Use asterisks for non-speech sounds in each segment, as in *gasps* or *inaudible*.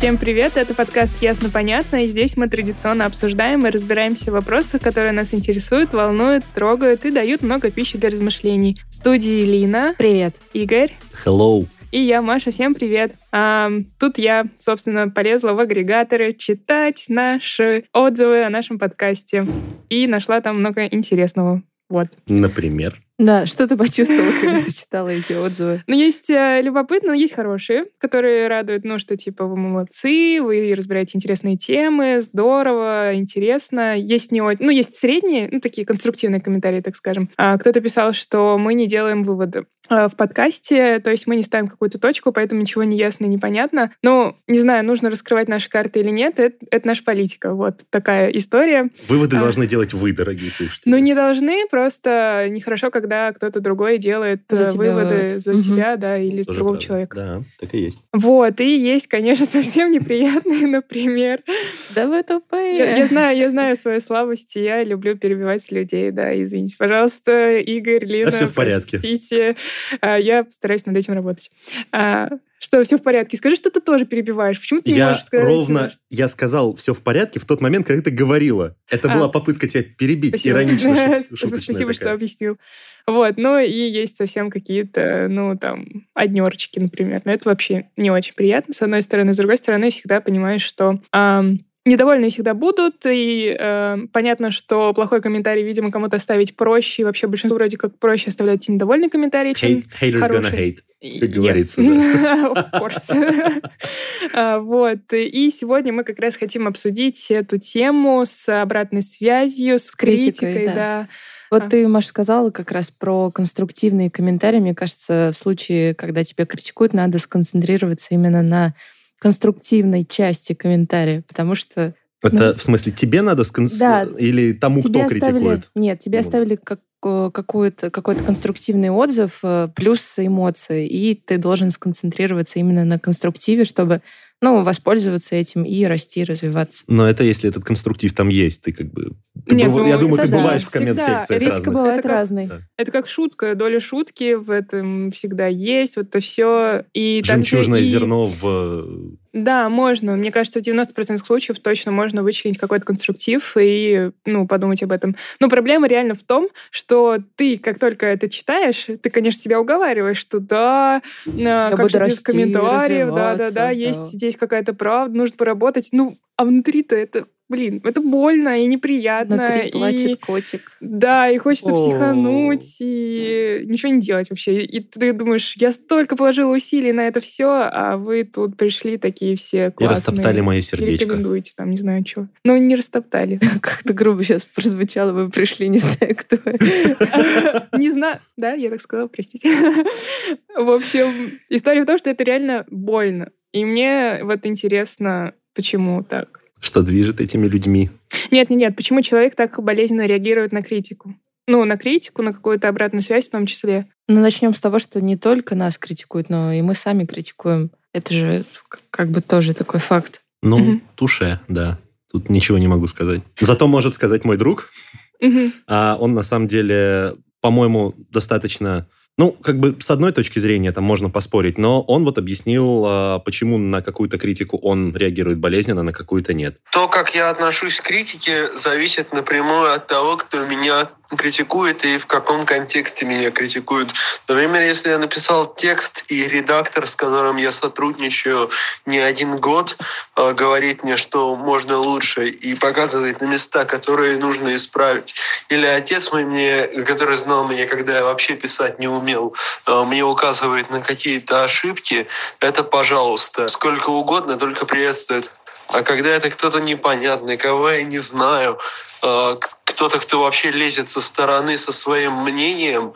Всем привет, это подкаст «Ясно-понятно», и здесь мы традиционно обсуждаем и разбираемся в вопросах, которые нас интересуют, волнуют, трогают и дают много пищи для размышлений. В студии Лина, Привет. Игорь Hello. и я, Маша. Всем привет. А, тут я, собственно, полезла в агрегаторы читать наши отзывы о нашем подкасте и нашла там много интересного. Вот. Например. Да, что ты почувствовала, когда ты читала эти отзывы? Ну, есть э, любопытные, но есть хорошие, которые радуют, ну, что, типа, вы молодцы, вы разбираете интересные темы, здорово, интересно. Есть не очень... Ну, есть средние, ну, такие конструктивные комментарии, так скажем. А кто-то писал, что мы не делаем выводы а, в подкасте, то есть мы не ставим какую-то точку, поэтому ничего не ясно и непонятно. Ну, не знаю, нужно раскрывать наши карты или нет, это, это наша политика. Вот такая история. Выводы А. должны делать вы, дорогие слушатели. Ну, не должны, просто нехорошо, когда кто-то другой делает За э, выводы вывод. за Мгм. тебя, да, или Тоже другого правда. человека. Да, так и есть. Вот, и есть, конечно, *laughs* совсем неприятные, например. Да вы Я, тупые. я знаю, я знаю свои слабости, я люблю перебивать людей, да, извините, пожалуйста, Игорь, Лина, всё в порядке. простите, А, я постараюсь над этим работать. Что, все в порядке? Скажи, что ты тоже перебиваешь. Почему ты не Я можешь сказать? ровно, что- я сказал все в порядке в тот момент, когда ты говорила. Это А. была попытка тебя перебить, Спасибо. иронично, *laughs* Спасибо, что такая. объяснил. Вот, ну и есть совсем какие-то, ну, там, однерочки, например. Но это вообще не очень приятно, с одной стороны. С другой стороны, всегда понимаешь, что ам, недовольные всегда будут, и э, понятно, что плохой комментарий, видимо, кому-то оставить проще, и вообще большинству вроде как проще оставлять недовольный комментарий, чем Hate- хороший. hate. Yes. как говорится, *laughs* да. Of course. *laughs* А, Вот. И сегодня мы как раз хотим обсудить эту тему с обратной связью, с критикой, критикой, да. да. Вот А. ты, Маша, сказала как раз про конструктивные комментарии. Мне кажется, в случае, когда тебя критикуют, надо сконцентрироваться именно на конструктивной части комментария, потому что Это в смысле тебе надо скон- Да. или тому, кто оставили... критикует? Нет, тебе Ну. оставили как э, какой-то какой-то конструктивный отзыв э, плюс эмоции, и ты должен сконцентрироваться именно на конструктиве, чтобы ну, воспользоваться этим и расти, развиваться. Но это если этот конструктив там есть, ты как бы... ты Нет, быв- ну, я думаю, это ты да, бываешь в коммент-секциях Критика разных. бывает Это как- разной. Да. Это как шутка, доля шутки в этом всегда есть, вот это все. И Жемчужное и- зерно в... Да, можно. Мне кажется, в 90% случаев точно можно вычленить какой-то конструктив и ну, подумать об этом. Но проблема реально в том, что ты, как только это читаешь, ты, конечно, себя уговариваешь, что да, а, как буду же без расти, комментариев, да-да-да, есть да. здесь какая-то правда, нужно поработать. Ну, а внутри-то это, блин, это больно и неприятно. Внутри и- плачет котик. Да, и хочется О. психануть, и ничего не делать вообще. И ты думаешь, я столько положила усилий на это все, а вы тут пришли такие все И классные. растоптали мое И сердечко. рекомендуете, там, не знаю, что. Но не растоптали. *laughs* Как-то грубо сейчас прозвучало, вы пришли, не знаю, кто. *laughs* Не знаю. Да, я так сказала, простите. *laughs* В общем, история в том, что это реально больно. И мне вот интересно, почему так. Что движет этими людьми? Нет, нет, нет, почему человек так болезненно реагирует на критику? Ну, на критику, на какую-то обратную связь в том числе. Ну, начнем с того, что не только нас критикуют, но и мы сами критикуем. Это же как бы тоже такой факт. Ну, Мгм. туше, да. Тут ничего не могу сказать. Зато может сказать мой друг. Мгм. А он на самом деле, по-моему, достаточно... Ну, как бы с одной точки зрения там можно поспорить, но он вот объяснил, а, почему на какую-то критику он реагирует болезненно, на какую-то нет. То, как я отношусь к критике, зависит напрямую от того, кто меня критикует и в каком контексте меня критикуют. Например, если я написал текст, и редактор, с которым я сотрудничаю не один год, э, говорит мне, что можно лучше, и показывает на места, которые нужно исправить. Или отец мой мне, который знал меня, когда я вообще писать не умел, э, мне указывает на какие-то ошибки, это пожалуйста. Сколько угодно, только приветствует. А когда это кто-то непонятный, кого я не знаю, э, кто-то, кто вообще лезет со стороны со своим мнением,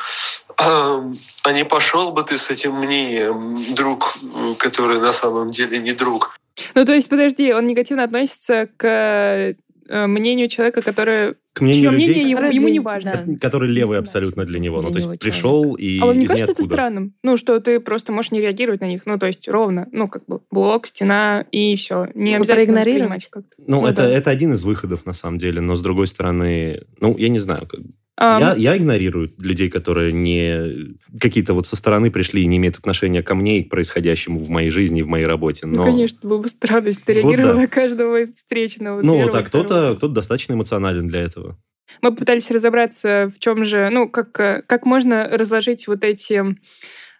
эм, а не пошел бы ты с этим мнением, друг, который на самом деле не друг. Ну, то есть, подожди, он негативно относится к э, мнению человека, который... К мнению чье людей, мнение ему, ему не важно. да. который левый абсолютно для него. для ну, то есть него пришел и А вам не кажется это ниоткуда. странным? Ну, что ты просто можешь не реагировать на них. Ну, то есть ровно. Ну, как бы блок, стена и все. Не Типа обязательно проигнорировать? как-то. Ну, Ну это, да. это один из выходов, на самом деле. Но, с другой стороны, ну, я не знаю. Ам, Я, я игнорирую людей, которые не какие-то вот со стороны пришли и не имеют отношения ко мне и к происходящему в моей жизни и в моей работе. Ну, Но, конечно, было бы странно, если бы ты Вот реагировал да. на каждого встречного. ну, первого, вот, а кто-то второго. кто достаточно эмоционален для этого. Мы пытались разобраться, в чем же, ну, как, э, как можно разложить вот эти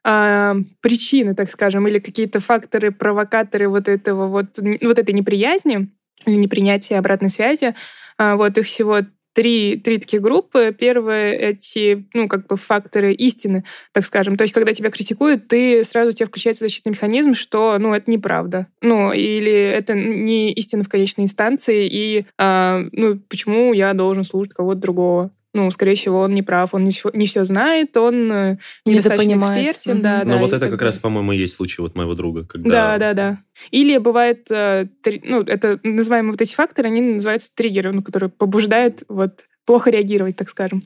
а, причины, так скажем, или какие-то факторы, провокаторы вот этого вот, вот этой неприязни или непринятия обратной связи. А, Вот их всего три, три такие группы. Первые эти, ну, как бы факторы истины, так скажем. То есть, когда тебя критикуют, ты сразу у тебя включается защитный механизм, что, ну, это неправда. Ну, или это не истина в конечной инстанции, и, а, ну, почему я должен слушать кого-то другого? Ну, скорее всего, он не прав, он не все, не все знает, он э, недостаточно экспертен. Да, Но да, вот это как раз, по-моему, и есть случай вот моего друга. Когда... Да, да, да. Или бывает, э, ну, это называемые вот эти факторы, они называются триггеры, ну, которые побуждают вот плохо реагировать, так скажем.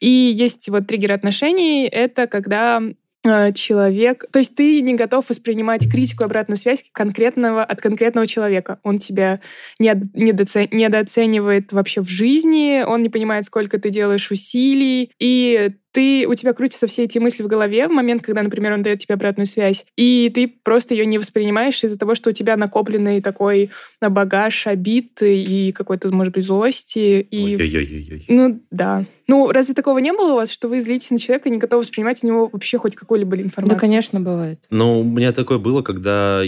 И есть вот триггер отношений, это когда человек... То есть ты не готов воспринимать критику, обратную связь конкретного, от конкретного человека. Он тебя недоце- недооценивает вообще в жизни, он не понимает, сколько ты делаешь усилий, и ты, у тебя крутятся все эти мысли в голове в момент, когда, например, он дает тебе обратную связь, и ты просто ее не воспринимаешь из-за того, что у тебя накопленный такой э, багаж обид и какой-то, может быть, злости. И... Ой-ой-ой-ой. Ну, да. Ну, разве такого не было у вас, что вы злитесь на человека и не готовы воспринимать от него вообще хоть какую-либо информацию? Да, конечно, бывает. Но у меня такое было, когда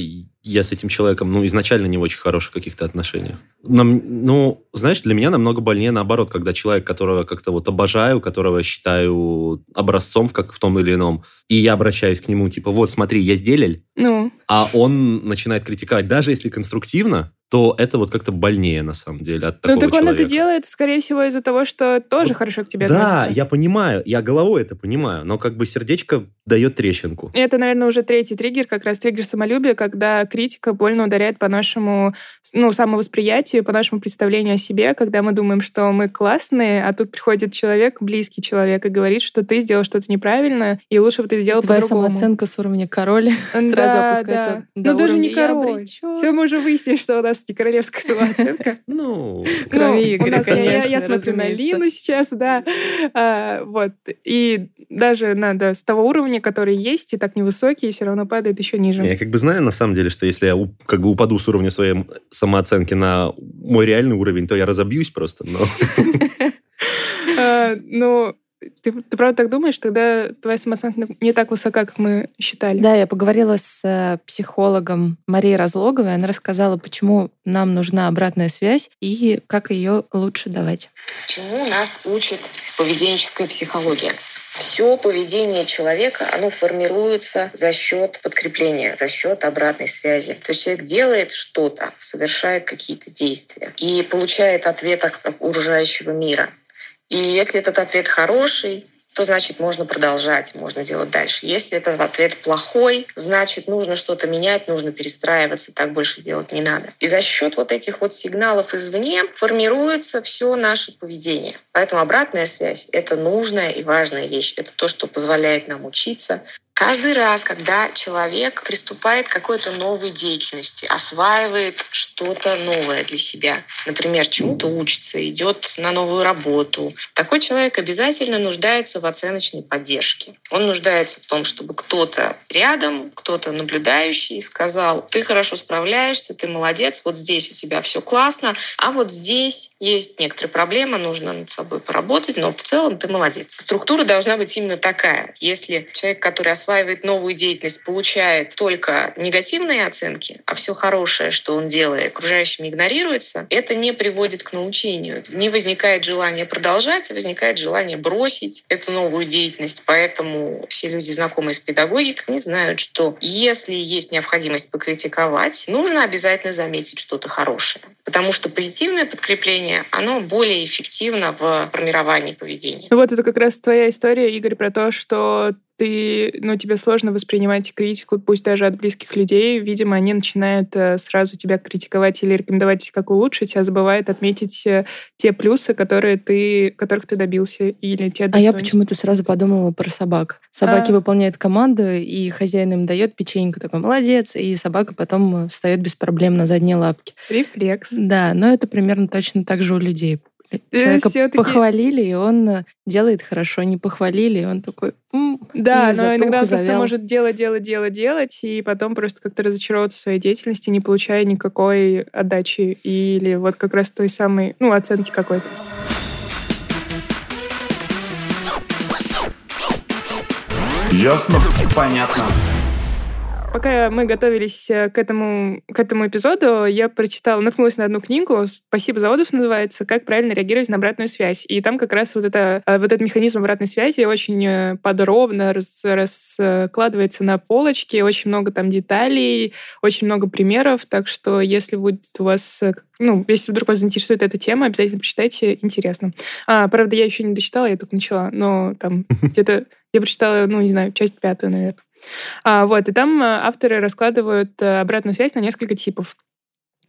я с этим человеком, ну, изначально не в очень хороших каких-то отношениях. Нам, ну, знаешь, для меня намного больнее наоборот, когда человек, которого как-то вот обожаю, которого считаю образцом как в том или ином, и я обращаюсь к нему, типа, вот, смотри, я сделал, Ну, а он начинает критиковать, даже если конструктивно, то это вот как-то больнее, на самом деле, от такого ну так он человека. это делает, скорее всего, из-за того, что тоже Вот хорошо к тебе Да, относится. я понимаю, я головой это понимаю, но как бы сердечко дает трещинку. И Это, наверное, уже третий триггер, как раз триггер самолюбия, когда критика больно ударяет по нашему ну, самовосприятию, по нашему представлению о себе, когда мы думаем, что мы классные, а тут приходит человек, близкий человек, и говорит, что ты сделал что-то неправильно, и лучше бы ты сделал Твоя по-другому. самооценка с уровня король *laughs* сразу Да, опускается да. Ну, даже не уровня «я король. обречён». Все, мы уже выяснили, что у нас не королевская самооценка. *laughs* Ну, Кроме Ну, у Игоря, нас- я- конечно, смотрю на. Лину сейчас, да. А, Вот. И даже надо с того уровня, который есть, и так невысокий, все равно падает еще ниже. Я как бы знаю, на самом деле, что если я как бы упаду с уровня своей самооценки на мой реальный уровень, то я разобьюсь просто. Но *laughs* А, Ну, ты, ты правда так думаешь? Тогда твоя самооценка не так высока, как мы считали. Да, я поговорила с э, психологом Марией Разлоговой. Она рассказала, почему нам нужна обратная связь и как ее лучше давать. Чему нас учит поведенческая психология? Все поведение человека, оно формируется за счет подкрепления, за счет обратной связи. То есть человек делает что-то, совершает какие-то действия и получает ответ от окружающего мира. И если этот ответ хороший, то значит можно продолжать, можно делать дальше. Если этот ответ плохой, значит нужно что-то менять, нужно перестраиваться, так больше делать не надо. И за счет вот этих вот сигналов извне формируется все наше поведение. Поэтому обратная связь — это нужная и важная вещь. Это то, что позволяет нам учиться. Каждый раз, когда человек приступает к какой-то новой деятельности, осваивает что-то новое для себя, например, чему-то учится, идет на новую работу, такой человек обязательно нуждается в оценочной поддержке. Он нуждается в том, чтобы кто-то рядом, кто-то наблюдающий сказал, ты хорошо справляешься, ты молодец, вот здесь у тебя все классно, а вот здесь есть некоторые проблемы, нужно над собой поработать, но в целом ты молодец. Структура должна быть именно такая. Если человек, который осваивает новую деятельность, получает только негативные оценки, а все хорошее, что он делает, окружающими игнорируется, это не приводит к научению. Не возникает желание продолжать, а возникает желание бросить эту новую деятельность. Поэтому все люди, знакомые с педагогикой, не знают, что если есть необходимость покритиковать, нужно обязательно заметить что-то хорошее. Потому что позитивное подкрепление, оно более эффективно в формировании поведения. Вот это как раз твоя история, Игорь, про то, что ты, ну, тебе сложно воспринимать критику, пусть даже от близких людей. Видимо, они начинают э, сразу тебя критиковать или рекомендовать, как улучшить, а забывают отметить э, те плюсы, которые ты, которых ты добился, или те А я почему-то сразу подумала про собак. Собаки А. выполняют команду, и хозяин им дает печеньку, такой, молодец, и собака потом э, встает без проблем на задние лапки. Рефлекс. Да, но это примерно точно так же у людей. Человека всё-таки- похвалили, и он э, делает хорошо. Не похвалили, и он такой... «М, Да, и но иногда он затух, просто завял. может делать, делать, делать, делать, и потом просто как-то разочаровываться в своей деятельности, не получая никакой отдачи или вот как раз той самой, ну, оценки какой-то. Ясно? Понятно. Пока мы готовились э, к этому, к этому эпизоду, я прочитала, наткнулась на одну книгу, «Спасибо за отзыв» называется, «Как правильно реагировать на обратную связь». И там как раз вот, это, э, вот этот механизм обратной связи очень э, подробно рас- раскладывается на полочке, очень много там деталей, очень много примеров, так что если будет у вас, ну, если вдруг вас заинтересует эта тема, обязательно почитайте, интересно. А, правда, я еще не дочитала, я только начала, но там *laughs* где-то я прочитала, ну, не знаю, часть пятую, наверное. А, вот, и там э, авторы раскладывают э, обратную связь на несколько типов.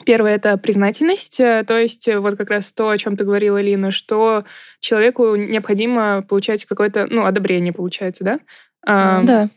Первое — это признательность, э, то есть вот как раз то, о чем ты говорила, Лина, что человеку необходимо получать какое-то, ну, одобрение, получается, да? А, Да.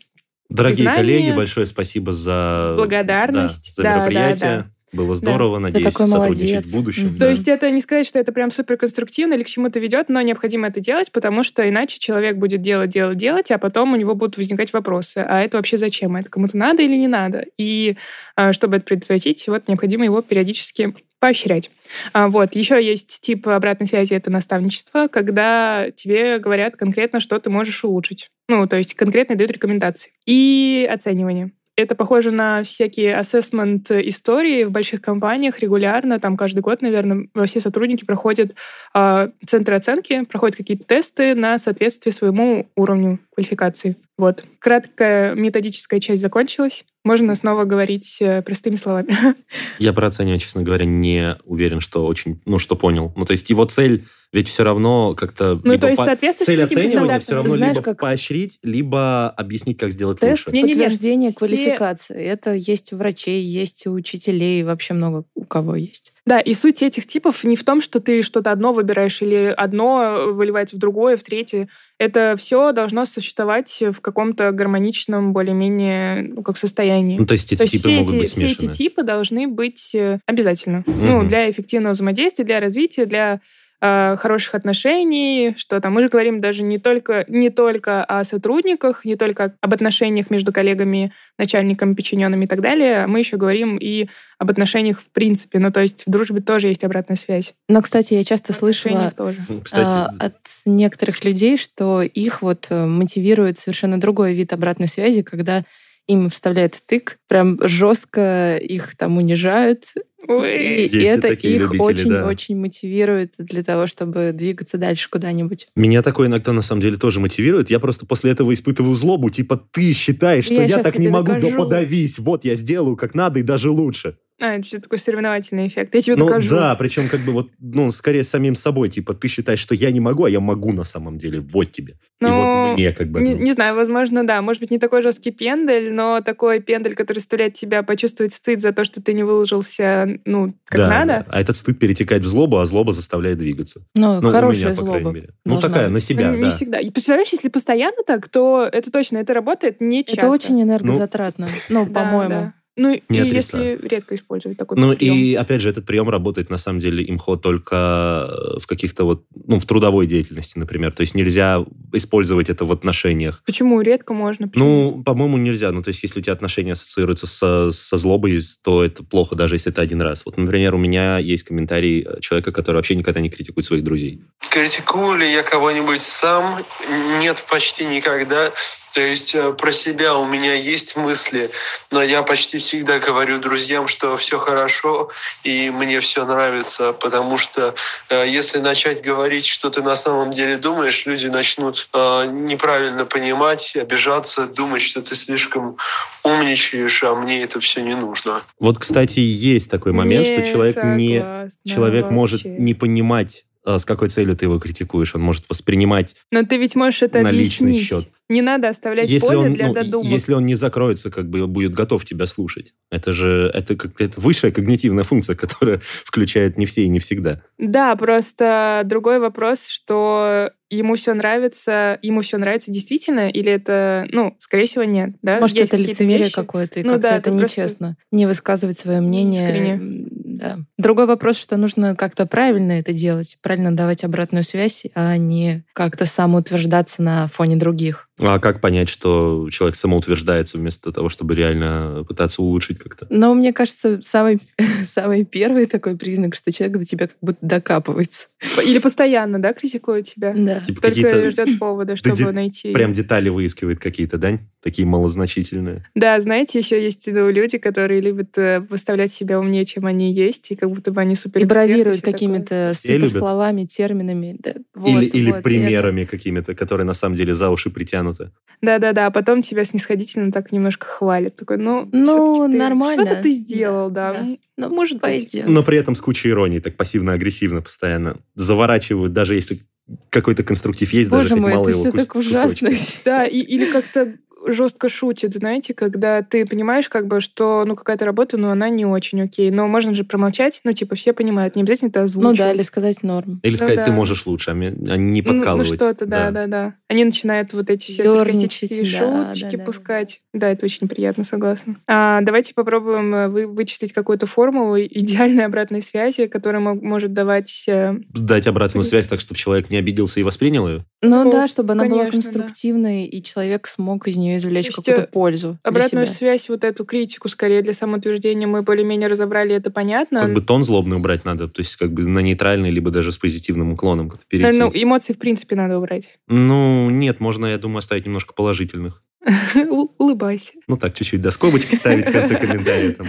Дорогие Признание, коллеги, большое спасибо за... благодарность, да, за да, да, мероприятие. да. Было здорово, надеюсь, такой сотрудничать молодец. в будущем. То да. есть это не сказать, что это прям супер конструктивно или к чему-то ведет, но необходимо это делать, потому что иначе человек будет делать, делать, делать, а потом у него будут возникать вопросы. А это вообще зачем? Это кому-то надо или не надо? И а, чтобы это предотвратить, вот необходимо его периодически поощрять. А, вот. Еще есть тип обратной связи, это наставничество, когда тебе говорят конкретно, что ты можешь улучшить. Ну, то есть конкретно дают рекомендации. И оценивание. Это похоже на всякие ассессмент истории в больших компаниях регулярно, там каждый год, наверное, все сотрудники проходят э, центры оценки, проходят какие-то тесты на соответствие своему уровню квалификации. Вот. Краткая методическая часть закончилась. Можно снова говорить э, простыми словами. *laughs* Я про оценивание, честно говоря, не уверен, что очень, ну, что понял. Ну, то есть его цель ведь все равно как-то... Ну, либо то есть соответствует Цель оценивания все равно Знаешь, либо как- поощрить, либо объяснить, как сделать Тест лучше. Не-не-не, подтверждения все- квалификации. Это есть у врачей, есть у учителей, вообще много у кого есть. Да, и суть этих типов не в том, что ты что-то одно выбираешь или одно выливается в другое, в третье. Это все должно существовать в каком-то гармоничном, более-менее, ну, как состоянии. Ну, то есть эти То есть типы все могут эти, быть все эти смешаны. типы должны быть э, обязательно. Ну, Мгм. для эффективного взаимодействия, для развития, для э, хороших отношений, что там мы же говорим даже не только, не только о сотрудниках, не только об отношениях между коллегами, начальниками, подчиненными и так далее, мы еще говорим и об отношениях в принципе. Ну, то есть в дружбе тоже есть обратная связь. Но, кстати, я часто слышала тоже. Ну, Кстати, а, от некоторых людей, что их вот э, мотивирует совершенно другой вид обратной связи, когда им вставляют тык, прям жестко их там унижают. Ой. И, Есть и и это такие их любители, да. очень-очень мотивирует для того, чтобы двигаться дальше куда-нибудь. Меня такое иногда на самом деле тоже мотивирует. Я просто после этого испытываю злобу. Типа, ты считаешь, что Я я, так не могу, да докажу. подавись. Вот я сделаю как надо и даже лучше. А, это все такой соревновательный эффект. Я тебе Ну докажу. да, причем как бы вот, ну, скорее самим собой. Типа, ты считаешь, что я не могу, а я могу на самом деле. Вот тебе. И Ну, вот мне как бы... Не, ну, не знаю, возможно, да. Может быть, не такой жесткий пендель, но такой пендель, который заставляет тебя почувствовать стыд за то, что ты не выложился, ну, как да, надо. да. А этот стыд перетекает в злобу, а злоба заставляет двигаться. Ну, Ну, у хорошая меня, по крайней злоба. мере. Ну, такая, быть. на себя, Ну, не да. всегда. И представляешь, если постоянно так, то это точно, это работает не часто. Это очень энергозатратно. Ну, Да, по-моему. да. Ну, и Не если отрицаю. редко использовать такой Ну прием. и опять же, этот прием работает на самом деле имхо только э, в каких-то вот, ну, в трудовой деятельности, например. То есть нельзя использовать это в отношениях. Почему редко можно? Почему? Ну, по-моему, нельзя. Ну, то есть, если у тебя отношения ассоциируются со, со злобой, то это плохо, даже если это один раз. Вот, например, у меня есть комментарий э, человека, который вообще никогда не критикует своих друзей. Критикую ли я кого-нибудь сам? Нет, почти никогда. То есть э, про себя у меня есть мысли, но я почти всегда говорю друзьям, что все хорошо и мне все нравится, потому что э, если начать говорить, что ты на самом деле думаешь, люди начнут э, неправильно понимать, обижаться, думать, что ты слишком умничаешь, а мне это все не нужно. Вот, кстати, есть такой момент, что Не человек не... согласна Человек может вообще. не понимать с какой целью ты его критикуешь. Он может воспринимать Но ты ведь можешь это на личный счет. Не надо оставлять если поле он, для ну, додумок. если он не закроется, как бы будет готов тебя слушать. Это же это какая-то высшая когнитивная функция, *laughs* которая включает не все и не всегда. Да, просто другой вопрос, что ему все нравится, ему все нравится действительно, или это, ну, скорее всего, нет, да? Может, Есть это лицемерие вещи. какое-то, и Ну как-то да, это это нечестно. Не высказывать свое мнение. искренне. Да. Другой вопрос, что нужно как-то правильно это делать, правильно давать обратную связь, а не как-то самоутверждаться на фоне других. А как понять, что человек самоутверждается вместо того, чтобы реально пытаться улучшить как-то? Но мне кажется, самый, *laughs* самый первый такой признак, что человек до тебя как будто докапывается. Или постоянно, да, критикует тебя? Да. Типа Только ждет повода, чтобы де- найти. прям детали выискивает какие-то, да? Такие малозначительные. Да, знаете, еще есть ну, люди, которые любят э, выставлять себя умнее, чем они есть, и как будто бы они супер И бравируют какими-то суперсловами, терминами. Да, вот, или или вот, примерами какими-то, которые на самом деле за уши притянуты. Да-да-да, а потом тебя снисходительно так немножко хвалят. Такой, ну, Ну, ты- нормально. Что-то ты сделал, да. Да. М, Ну, Может пойдет. Но при этом с кучей иронии, так пассивно-агрессивно постоянно. Заворачивают, даже если какой-то конструктив есть, даже Боже хоть мой, мало это его все кус- так ужасно. кусочка. Да, и, или как-то жестко шутит, знаете, когда ты понимаешь, как бы, что ну какая-то работа, но она не очень окей. Но можно же промолчать, ну, типа, все понимают, не обязательно это Ну озвучивать. да, или сказать норм. Или Ну сказать, ты да. можешь лучше, а а не Ну, ну, подкалывать. что-то, да, да, да, Они начинают вот эти все саркастические да, шуточки да, да, пускать. Да, это очень приятно, согласна. А, давайте попробуем э, вы, вычислить какую-то формулу *laughs* идеальной обратной связи, которая мог- может давать... э, Дать обратную связь так, чтобы человек не обиделся и воспринял ее. Ну Ну, да, чтобы она была конечно, да. конструктивной, и человек смог из нее извлечь То есть, какую-то э, пользу. для Обратную себя. связь, вот эту критику, скорее, для самоутверждения мы более-менее разобрали, это понятно. Как бы тон злобный убрать надо, то есть как бы на нейтральный, либо даже с позитивным уклоном как-то перейти. Наверное, ну, эмоции, в принципе, надо убрать. Ну, нет, можно, я думаю, оставить немножко положительных. *laughs* Улыбайся. Ну так, чуть-чуть до скобочки ставить в конце *laughs* комментария. Там,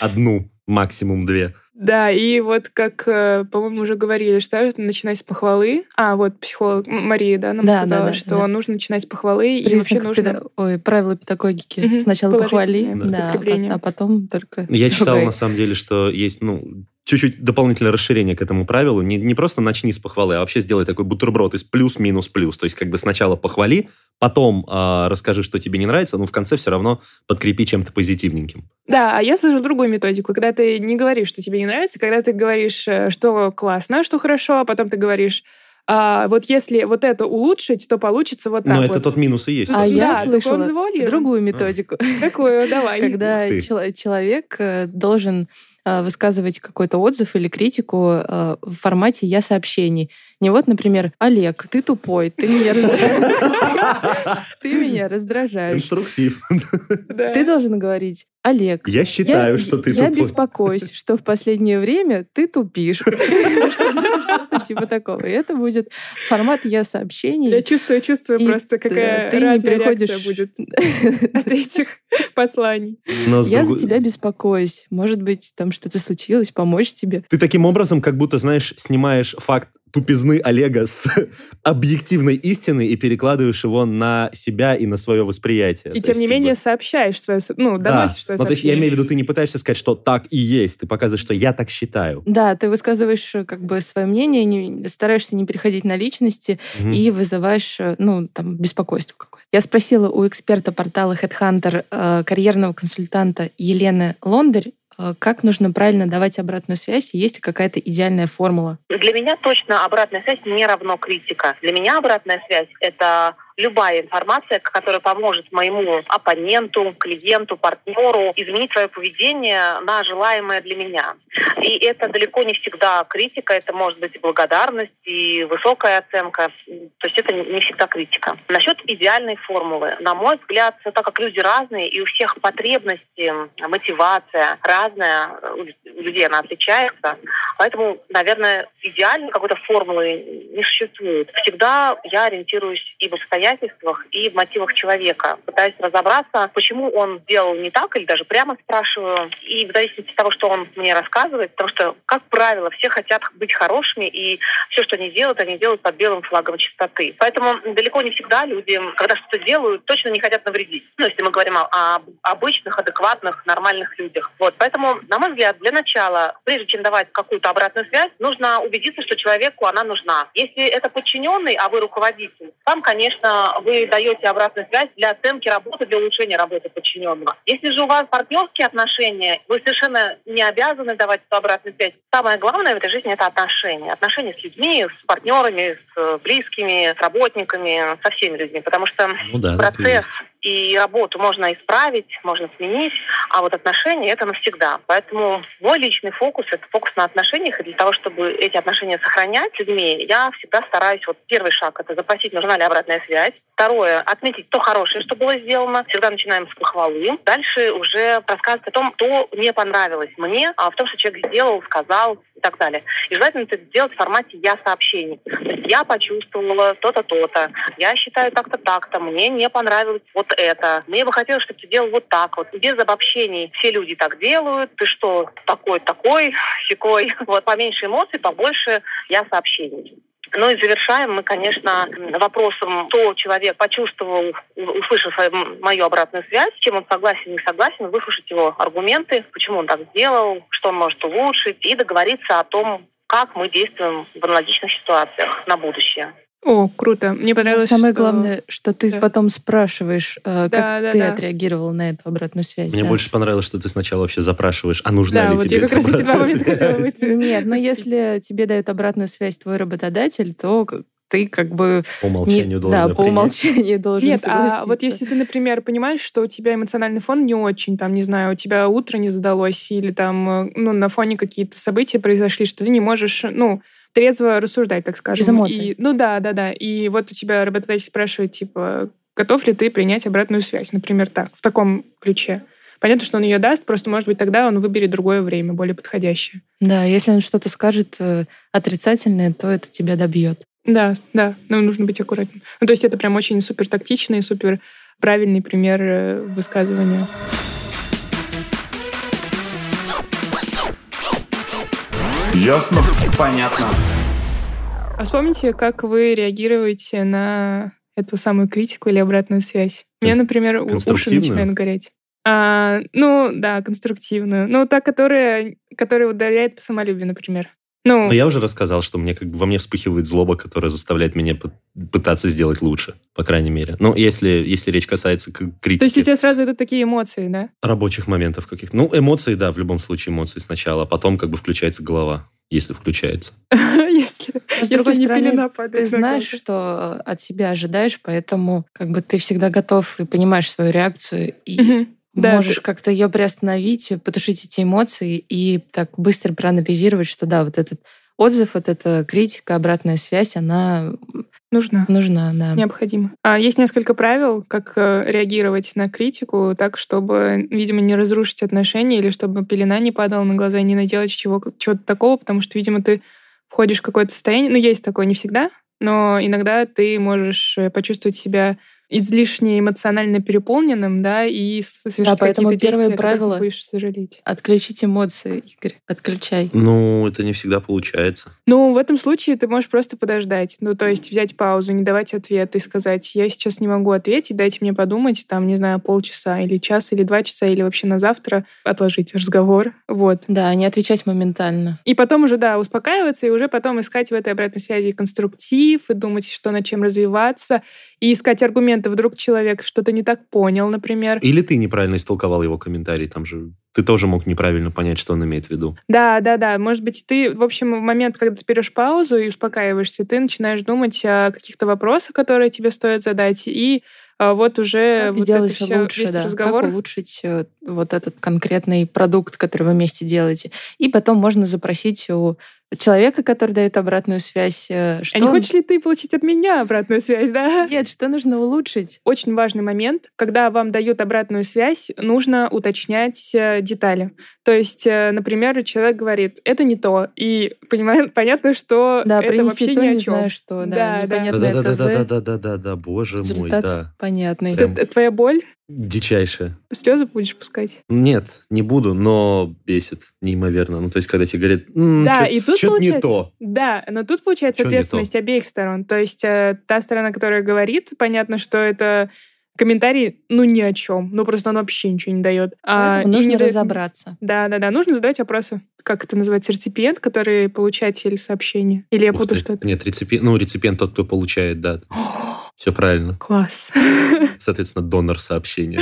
одну, максимум две. Да, и вот как, э, по-моему, уже говорили, что начинать с похвалы. А, вот психолог Мария, да, нам Да, да, сказала, да, что да. нужно начинать с похвалы, и Признак вообще нужно... педа- Ой, правила педагогики. Мгм, Сначала похвали, да, а, а потом только... Я читал, на самом деле, что есть, ну, чуть-чуть дополнительное расширение к этому правилу. Не, не просто начни с похвалы, а вообще сделай такой бутерброд из плюс-минус-плюс. То есть как бы сначала похвали, потом а, расскажи, что тебе не нравится, но в конце все равно подкрепи чем-то позитивненьким. Да, а я слышу другую методику, когда ты не говоришь, что тебе не нравится, когда ты говоришь, э, что классно, что хорошо, а потом ты говоришь, а, вот если вот это улучшить, то получится вот так Но вот. это тот минус и есть. А я да, он слышала другую методику. *laughs* Какую? Давай. Когда человек э, должен э, высказывать какой-то отзыв или критику в формате «я сообщений». Не вот, например, «Олег, ты тупой, ты меня раздражаешь». *laughs* Ты меня раздражаешь. Конструктив. *laughs* Да. Ты должен говорить «Олег, Я считаю, что ты я тупой. беспокоюсь, что в последнее время ты тупишь. *laughs* Что-то типа такого. И это будет формат «я Я сообщений». чувствую, чувствую И просто, какая ты не переходишь- будет *laughs* от этих посланий. Я за тебя беспокоюсь. Может быть, там что-то случилось, помочь тебе. Ты таким образом как будто, знаешь, снимаешь факт тупизны Олега с *laughs* объективной истины и перекладываешь его на себя и на свое восприятие. И То тем есть, не как бы- менее сообщаешь свое, ну, Да. доносишь свое Ну, то есть я имею в виду, ты не пытаешься сказать, что так и есть. Ты показываешь, что я так считаю. Да, ты высказываешь как бы свое мнение, не- стараешься не переходить на личности Мгм. и вызываешь, э, ну, там, беспокойство какое-то. Я спросила у эксперта портала Headhunter, э, карьерного консультанта Елены Лондарь, как нужно правильно давать обратную связь, есть ли какая-то идеальная формула. Для меня точно обратная связь не равно критика. Для меня обратная связь — это любая информация, которая поможет моему оппоненту, клиенту, партнеру изменить свое поведение на желаемое для меня. И это далеко не всегда критика, это может быть и благодарность, и высокая оценка. То есть это не всегда критика. Насчет идеальной формулы. На мой взгляд, так как люди разные, и у всех потребности, мотивация разная, у людей она отличается, Поэтому, наверное, идеальной какой-то формулы не существует. Всегда я ориентируюсь и в обстоятельствах, обстоятельствах и в мотивах человека. Пытаюсь разобраться, почему он сделал не так, или даже прямо спрашиваю. И в зависимости от того, что он мне рассказывает, потому что, как правило, все хотят быть хорошими, и все, что они делают, они делают под белым флагом чистоты. Поэтому далеко не всегда люди, когда что-то делают, точно не хотят навредить. Ну, если мы говорим о, о обычных, адекватных, нормальных людях. Вот. Поэтому, на мой взгляд, для начала, прежде чем давать какую-то обратную связь, нужно убедиться, что человеку она нужна. Если это подчиненный, а вы руководитель, там, конечно, вы даете обратную связь для оценки работы, для улучшения работы подчиненного. Если же у вас партнерские отношения, вы совершенно не обязаны давать эту обратную связь. Самое главное в этой жизни – это отношения. Отношения с людьми, с партнерами, с близкими, с работниками, со всеми людьми. Потому что Ну да, процесс и работу можно исправить, можно сменить, а вот отношения это навсегда. Поэтому мой личный фокус это фокус на отношениях, и для того, чтобы эти отношения сохранять с людьми, я всегда стараюсь. Вот первый шаг это запросить, нужна ли обратная связь. Второе отметить то хорошее, что было сделано. Всегда начинаем с похвалы. Дальше уже рассказывать о том, что не понравилось мне, а в том, что человек сделал, сказал и так далее. И желательно это сделать в формате я сообщений. То есть я почувствовала то-то, то-то. Я считаю так-то, так-то. Мне не понравилось вот это. Мне бы хотелось, чтобы ты делал вот так вот. Без обобщений. Все люди так делают. Ты что, такой, такой, секой. Вот поменьше эмоций, побольше я сообщений. Ну и завершаем мы, конечно, вопросом, что человек почувствовал, услышав мою обратную связь, чем он согласен, не согласен, выслушать его аргументы, почему он так сделал, что он может улучшить, и договориться о том, как мы действуем в аналогичных ситуациях на будущее. О, круто. Мне понравилось, Самое что- главное, что ты Да. потом спрашиваешь, э, как Да, да, ты да. отреагировал на эту обратную связь. Мне да. больше понравилось, что ты сначала вообще запрашиваешь, а нужна Да, ли вот тебе я как эта раз эти два момента хотела выйти. *laughs* Нет, но Хотела. если тебе дает обратную связь твой работодатель, то ты как бы По не- умолчанию должен да, ее по принять. умолчанию должен Нет, а вот согласиться. если ты, например, понимаешь, что у тебя эмоциональный фон не очень, там, не знаю, у тебя утро не задалось, или там, э, ну, на фоне какие-то события произошли, что ты не можешь, ну, трезво рассуждать, так скажем. Без эмоций. И, ну да, да, да. И вот у тебя работодатель спрашивает, типа, готов ли ты принять обратную связь, например, так, в таком ключе. Понятно, что он ее даст, просто, может быть, тогда он выберет другое время, более подходящее. Да, если он что-то скажет э, отрицательное, то это тебя добьет. Да, да, но нужно быть аккуратным. Ну, то есть это прям очень супер тактичный, супер правильный пример э, высказывания. Ясно? Понятно. А вспомните, как вы реагируете на эту самую критику или обратную связь. У меня, например, уши начинают гореть. А, ну, да, конструктивную. Ну, та, которая, которая удаляет по самолюбию, например. Ну, Но я уже рассказал, что мне как бы во мне вспыхивает злоба, которая заставляет меня пы- пытаться сделать лучше, по крайней мере. Ну, если, если речь касается к- то есть у критики тебя сразу идут такие эмоции, да? рабочих моментов каких-то. Ну, эмоции, да, в любом случае эмоции сначала, а потом как бы включается голова, если включается. *laughs* Если, С если другой не стороны, пелена падает Ты на знаешь, что от себя ожидаешь, поэтому как бы ты всегда готов и понимаешь свою реакцию и. Да, можешь как-то ее приостановить, потушить эти эмоции и так быстро проанализировать, что да, вот этот отзыв, вот эта критика, обратная связь, она нужно. нужна. Да. Необходимо. А есть несколько правил, как э, реагировать на критику, так, чтобы, видимо, не разрушить отношения или чтобы пелена не падала на глаза и не наделать чего, чего-то такого, потому что, видимо, ты входишь в какое-то состояние. Ну, есть такое не всегда, но иногда ты можешь э, почувствовать себя излишне эмоционально переполненным, да, и с- совершить поэтому какие-то первое действия, правило- будешь сожалеть. Отключить эмоции, Игорь, отключай. Ну, это не всегда получается. Ну, в этом случае ты можешь просто подождать. Ну, то есть взять паузу, не давать ответ и сказать, я сейчас не могу ответить, дайте мне подумать, там, не знаю, полчаса или час, или два часа, или вообще на завтра отложить разговор. Вот. Да, не отвечать моментально. И потом уже, да, успокаиваться, и уже потом искать в этой обратной связи конструктив, и думать, что над чем развиваться, и искать аргументы. Вдруг человек что-то не так понял, например. Или ты неправильно истолковал его комментарий, там же ты тоже мог неправильно понять, что он имеет в виду. Да, да, да. Может быть, ты, в общем, в момент, когда ты берешь паузу и успокаиваешься, ты начинаешь думать о каких-то вопросах, которые тебе стоит задать, и а вот уже Как вот сделать это всё, лучше, весь да. разговор. Как улучшить э, вот этот конкретный продукт, который вы вместе делаете. И потом можно запросить у человека, который дает обратную связь, э, что... А не хочешь ли ты получить от меня обратную связь, да? Нет, что нужно улучшить? Очень важный момент, когда вам дают обратную связь, нужно уточнять э, детали. То есть, э, например, человек говорит, это не то, и понимает, *laughs* понятно, что Да, это вообще то, ни о не чем. знаю что, да, Да, да. непонятно да, это да, «З», да, да, да, да, да, боже мой, результат да. понятный. Это- это твоя боль? Дичайшее. Слезы будешь пускать? Нет, не буду, но бесит неимоверно. Ну, то есть, когда тебе говорят, «М, Да, чё- и тут не получается... то. Да, но тут получается Чё не ответственность обеих сторон. То есть э, та сторона, которая говорит, понятно, что это комментарий, ну, ни о чем. Ну, просто он вообще ничего не дает. А, нужно не разобраться. Да, да, да. Нужно задавать вопросы. Как это называется? Реципиент, который получатель сообщения? Или я Ух путаю ты. что-то? Нет, реципиент, ну, реципиент тот, кто получает, да. *gasps* *gasps* Все правильно. Класс. *laughs* Соответственно, донор сообщения.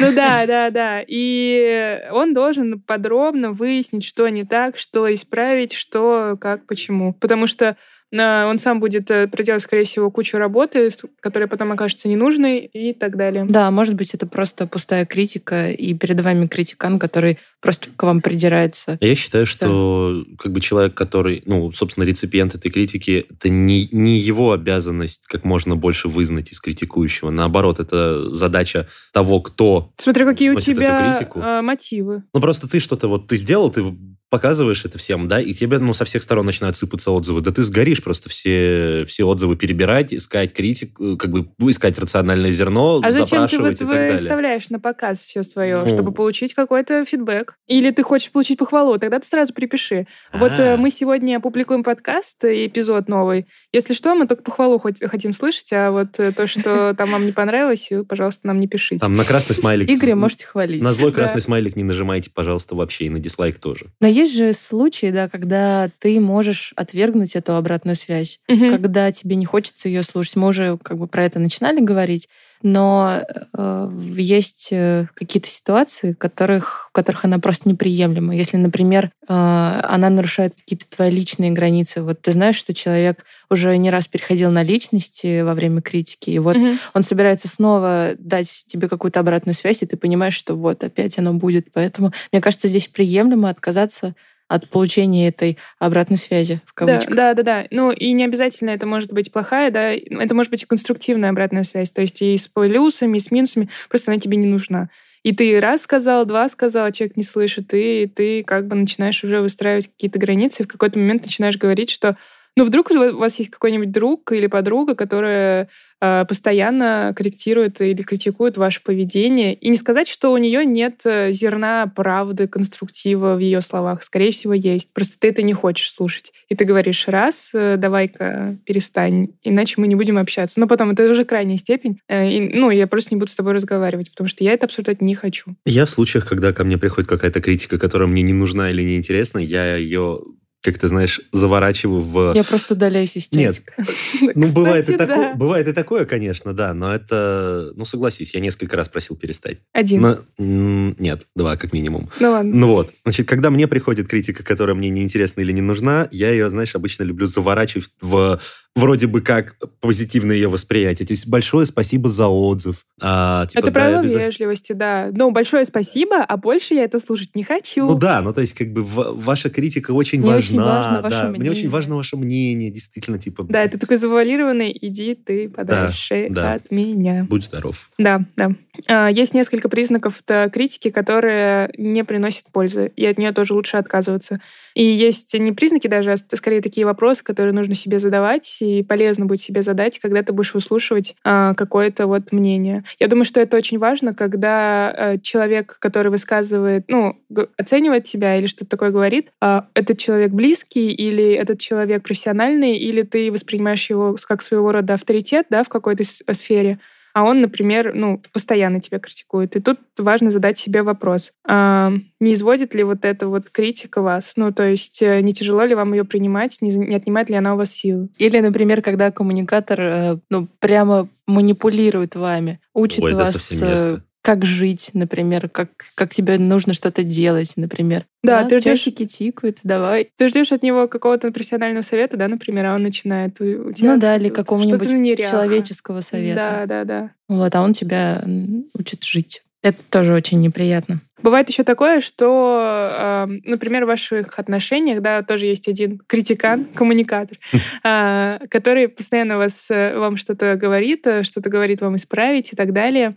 Ну да, да, да. И он должен подробно выяснить, что не так, что исправить, что, как, почему. Потому что он сам будет э, проделать, скорее всего, кучу работы, которая потом окажется ненужной и так далее. Да, может быть, это просто пустая критика, и перед вами критикан, который просто к вам придирается. Я считаю, что как бы человек, который, ну, собственно, реципиент этой критики, это не, не его обязанность как можно больше вызнать из критикующего. Наоборот, это задача того, кто... Смотри, какие у тебя э, мотивы. Ну, просто ты что-то вот, ты сделал, ты показываешь это всем, да, и тебе, ну, со всех сторон начинают сыпаться отзывы. Да ты сгоришь просто все, все отзывы перебирать, искать критик, э, как бы искать рациональное зерно, А зачем ты вот выставляешь на показ все свое, Ну. чтобы получить какой-то фидбэк? Или ты хочешь получить похвалу? Тогда ты сразу припиши. Вот э, А. мы сегодня публикуем подкаст, э, эпизод новый. Если что, мы только похвалу хоть- хотим слышать, а вот то, что *laughs* там вам не понравилось, пожалуйста, нам не пишите. Там на красный смайлик... Игоря можете хвалить. На злой красный смайлик не нажимайте, пожалуйста, вообще, и на дизлайк тоже. Но есть же случаи, да, когда ты можешь отвергнуть эту обратную связь, Мгм. когда тебе не хочется ее слушать. Мы уже как бы про это начинали говорить, но э, есть э, какие-то ситуации, которых, в которых она просто неприемлема. Если, например, э, она нарушает какие-то твои личные границы. Вот ты знаешь, что человек уже не раз переходил на личности во время критики, и вот Мгм. он собирается снова дать тебе какую-то обратную связь, и ты понимаешь, что вот опять оно будет. Поэтому, мне кажется, здесь приемлемо отказаться от получения этой обратной связи, в Да, кавычках. да, да, да. Ну, и не обязательно это может быть плохая, да, это может быть и конструктивная обратная связь, то есть и с плюсами, и с минусами, просто она тебе не нужна. И ты раз сказал, два сказал, а человек не слышит, и ты как бы начинаешь уже выстраивать какие-то границы, и в какой-то момент начинаешь говорить, что ну, вдруг у вас есть какой-нибудь друг или подруга, которая э, постоянно корректирует или критикует ваше поведение. И не сказать, что у нее нет э, зерна правды, конструктива в ее словах. Скорее всего, есть. Просто ты это не хочешь слушать. И ты говоришь, раз, э, давай-ка перестань, иначе мы не будем общаться. Но потом это уже крайняя степень. Э, и, ну, я просто не буду с тобой разговаривать, потому что я это обсуждать не хочу. Я в случаях, когда ко мне приходит какая-то критика, которая мне не нужна или не интересна, я ее, как ты знаешь, заворачиваю в... Я просто удаляюсь из Нет. *laughs* Ну, бывает и, Кстати, тако- да. бывает и такое, конечно, да, но это, ну, согласись, я несколько раз просил перестать. Один. Нет, два как минимум. Ну ладно. Ну вот, значит, когда мне приходит критика, которая мне неинтересна или не нужна, я ее, знаешь, обычно люблю заворачивать в вроде бы как позитивное ее восприятие. То есть большое спасибо за отзыв. А, типа, это да, правило обяза- вежливости, да. Ну, большое спасибо, а больше я это слушать не хочу. Ну да, ну то есть как бы ваша критика очень Мне важна. очень важно ваше да. Мне очень мнение. важно ваше мнение, действительно, типа. Да, это такой завуалированный «иди ты подальше да. от меня». Будь здоров. Да, да. А, Есть несколько признаков критики, которые не приносят пользы, и от нее тоже лучше отказываться. И есть не признаки даже, а скорее такие вопросы, которые нужно себе задавать, и полезно будет себе задать, когда ты будешь выслушивать а, какое-то вот мнение. Я думаю, что это очень важно, когда э, человек, который высказывает, ну, оценивает тебя или что-то такое говорит, а, этот человек близкий или этот человек профессиональный, или ты воспринимаешь его как своего рода авторитет, да, в какой-то сфере, а он, например, ну, постоянно тебя критикует. И тут важно задать себе вопрос. а, не изводит ли вот эта вот критика вас? Ну, то есть э, не тяжело ли вам ее принимать, не, отнимает ли она у вас силы? Или, например, когда коммуникатор э, ну, прямо манипулирует вами, учит Ой, да вас мерзко. Как жить, например, как, как тебе нужно что-то делать, например. Да, ты ждешь- тикают, давай. Ты ждешь от него какого-то профессионального совета, да, например, а он начинает у у тебя Ну да, или какого-нибудь человеческого совета. Да, да, да. Вот, а он тебя учит жить. Это тоже очень неприятно. Бывает еще такое, что, например, в ваших отношениях, да, тоже есть один критикан, коммуникатор, *laughs* а, который постоянно вас, э, вам что-то говорит, э, что-то говорит вам исправить и так далее.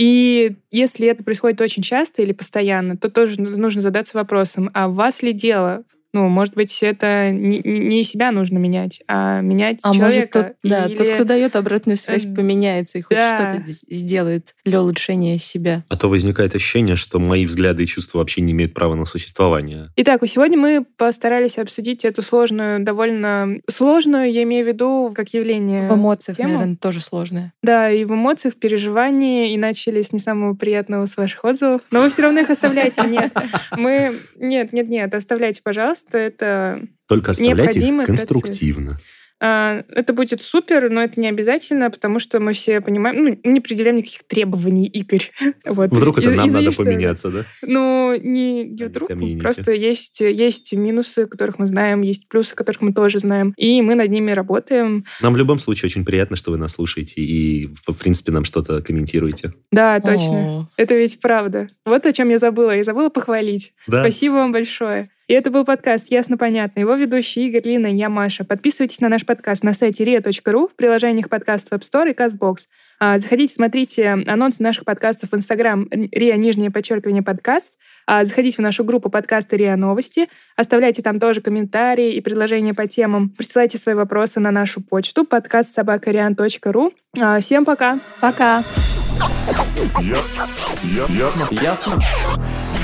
И если это происходит очень часто или постоянно, то тоже ну- нужно задаться вопросом, а вас ли дело? Ну, может быть, это не, не- себя нужно менять, а менять А может, человека. тот, да, или- тот, кто дает обратную связь, Э, поменяется и хоть да. что-то здесь сделает для улучшения себя. А то возникает ощущение, что мои взгляды и чувства вообще не имеют права на существование. Итак, сегодня мы постарались обсудить эту сложную, довольно сложную, я имею в виду, как явление. В эмоциях, тему. наверное, тоже сложное. Да, и в эмоциях, переживании, и начали с не самого приятного с ваших отзывов. Но вы все равно их оставляйте. Нет, мы... Нет, нет, нет, оставляйте, пожалуйста. Это Только оставляйте их процесс. конструктивно. А, Это будет супер, но это не обязательно, потому что мы все понимаем, ну, не предъявляем никаких требований, Игорь. *laughs* Вот. Вдруг это И- нам извини, надо что- поменяться, да? Ну, не не вдруг, комьюнити. просто есть, есть минусы, которых мы знаем, есть плюсы, которых мы тоже знаем, и мы над ними работаем. Нам в любом случае очень приятно, что вы нас слушаете и, в принципе, нам что-то комментируете. Да, точно. О, Это ведь правда. Вот о чем я забыла. Я забыла похвалить. Да. Спасибо вам большое. И это был подкаст «Ясно-понятно». Его ведущий Игорь Лина и я, Маша. Подписывайтесь на наш подкаст на сайте ria.ru в приложениях подкаст в App Store и CastBox. А, Заходите, смотрите анонсы наших подкастов в Инстаграм риа, нижнее подчеркивание, подкаст. А, Заходите в нашу группу подкаста риа новости. Оставляйте там тоже комментарии и предложения по темам. Присылайте свои вопросы на нашу почту подкаст собакариан.ру. А, Всем пока! Пока! Ясно. Ясно. Ясно?